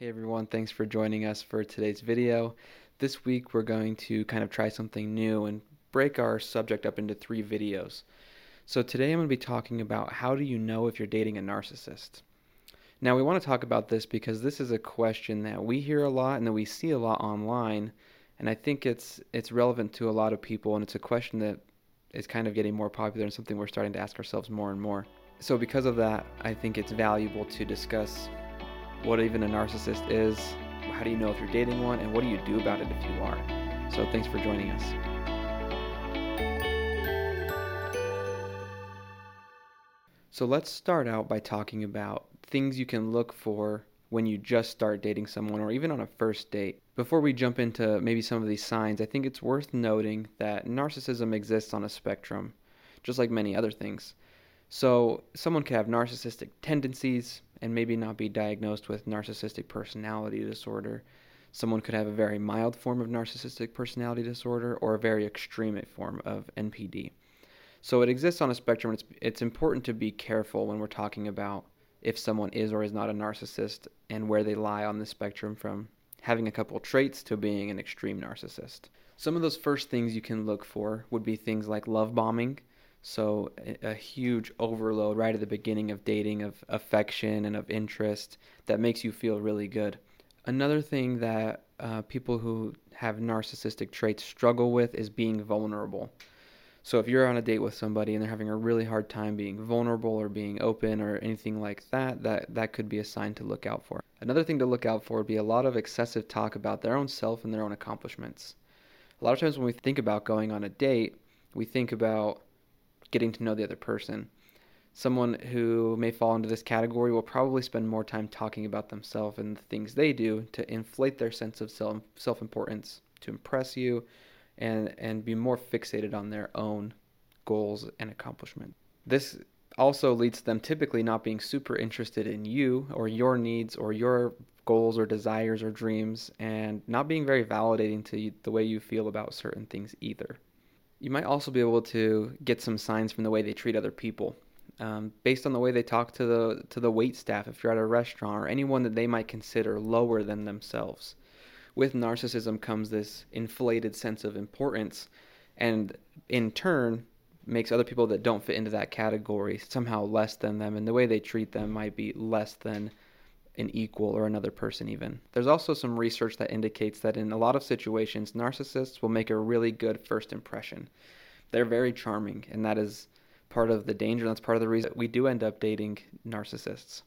Hey everyone, thanks for joining us for today's video. This week we're going to kind of try something new and break our subject up into three videos. So today I'm going to be talking about how do you know if you're dating a narcissist. Now we want to talk about this because this is a question that we hear a lot and that we see a lot online and I think it's it's relevant to a lot of people and it's a question that is kind of getting more popular and something we're starting to ask ourselves more and more. So because of that, I think it's valuable to discuss what even a narcissist is, how do you know if you're dating one, and what do you do about it if you are. So thanks for joining us. So let's start out by talking about things you can look for when you just start dating someone or even on a first date. Before we jump into maybe some of these signs, I think it's worth noting that narcissism exists on a spectrum, just like many other things. So, someone could have narcissistic tendencies, and maybe not be diagnosed with narcissistic personality disorder. Someone could have a very mild form of narcissistic personality disorder or a very extreme form of NPD. So it exists on a spectrum. It's, it's important to be careful when we're talking about if someone is or is not a narcissist and where they lie on the spectrum from having a couple traits to being an extreme narcissist. Some of those first things you can look for would be things like love bombing, so a huge overload right at the beginning of dating of affection and of interest that makes you feel really good. Another thing that uh, people who have narcissistic traits struggle with is being vulnerable. So if you're on a date with somebody and they're having a really hard time being vulnerable or being open or anything like that, that that could be a sign to look out for. Another thing to look out for would be a lot of excessive talk about their own self and their own accomplishments. A lot of times when we think about going on a date, we think about getting to know the other person. Someone who may fall into this category will probably spend more time talking about themselves and the things they do to inflate their sense of self self importance, to impress you, and and be more fixated on their own goals and accomplishment. This also leads to them typically not being super interested in you or your needs or your goals or desires or dreams and not being very validating to the way you feel about certain things either. You might also be able to get some signs from the way they treat other people. Um, based on the way they talk to the to the wait staff if you're at a restaurant or anyone that they might consider lower than themselves. With narcissism comes this inflated sense of importance, and in turn makes other people that don't fit into that category somehow less than them, and the way they treat them might be less than an equal or another person even. There's also some research that indicates that in a lot of situations narcissists will make a really good first impression. They're very charming and that is part of the danger that's part of the reason we do end up dating narcissists.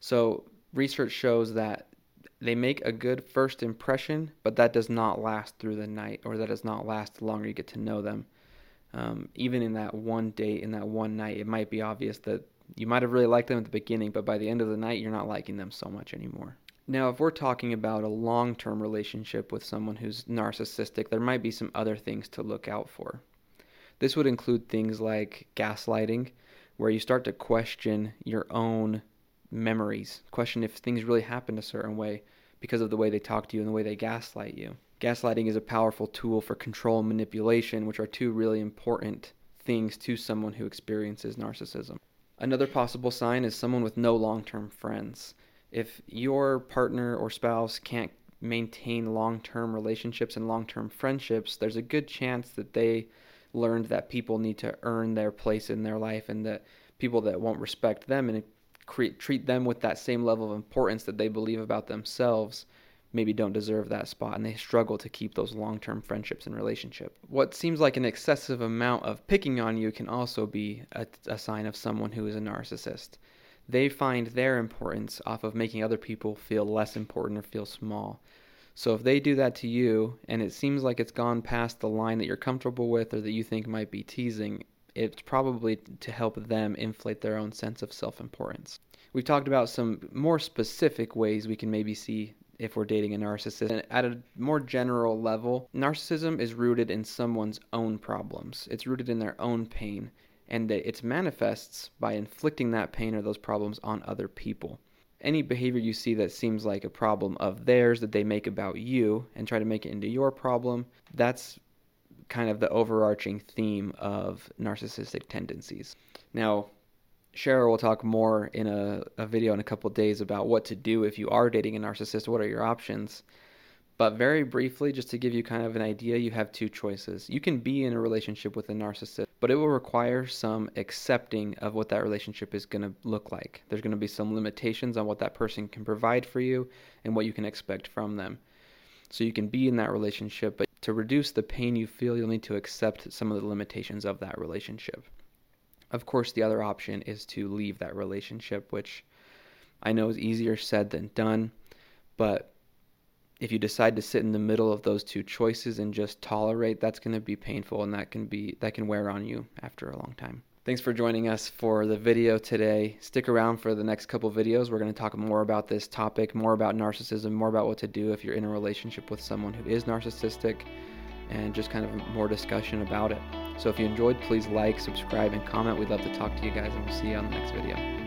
So research shows that they make a good first impression, but that does not last through the night or that does not last the longer you get to know them. Um, even in that one date, in that one night, it might be obvious that you might have really liked them at the beginning, but by the end of the night, you're not liking them so much anymore. Now, if we're talking about a long term relationship with someone who's narcissistic, there might be some other things to look out for. This would include things like gaslighting, where you start to question your own memories, question if things really happened a certain way because of the way they talk to you and the way they gaslight you. Gaslighting is a powerful tool for control and manipulation, which are two really important things to someone who experiences narcissism. Another possible sign is someone with no long term friends. If your partner or spouse can't maintain long term relationships and long term friendships, there's a good chance that they learned that people need to earn their place in their life and that people that won't respect them and treat them with that same level of importance that they believe about themselves maybe don't deserve that spot and they struggle to keep those long-term friendships and relationship. What seems like an excessive amount of picking on you can also be a, a sign of someone who is a narcissist. They find their importance off of making other people feel less important or feel small. So if they do that to you and it seems like it's gone past the line that you're comfortable with or that you think might be teasing, it's probably to help them inflate their own sense of self-importance. We've talked about some more specific ways we can maybe see if we're dating a narcissist. And at a more general level, narcissism is rooted in someone's own problems, it's rooted in their own pain, and it manifests by inflicting that pain or those problems on other people. Any behavior you see that seems like a problem of theirs that they make about you and try to make it into your problem, that's kind of the overarching theme of narcissistic tendencies. Now, Cheryl will talk more in a, a video in a couple days about what to do if you are dating a narcissist. What are your options? But very briefly, just to give you kind of an idea, you have two choices. You can be in a relationship with a narcissist, but it will require some accepting of what that relationship is going to look like. There's going to be some limitations on what that person can provide for you and what you can expect from them. So you can be in that relationship, but to reduce the pain you feel, you'll need to accept some of the limitations of that relationship. Of course, the other option is to leave that relationship, which I know is easier said than done, but if you decide to sit in the middle of those two choices and just tolerate, that's going to be painful and that can be that can wear on you after a long time. Thanks for joining us for the video today. Stick around for the next couple videos. We're going to talk more about this topic, more about narcissism, more about what to do if you're in a relationship with someone who is narcissistic, and just kind of more discussion about it. So if you enjoyed, please like, subscribe, and comment. We'd love to talk to you guys, and we'll see you on the next video.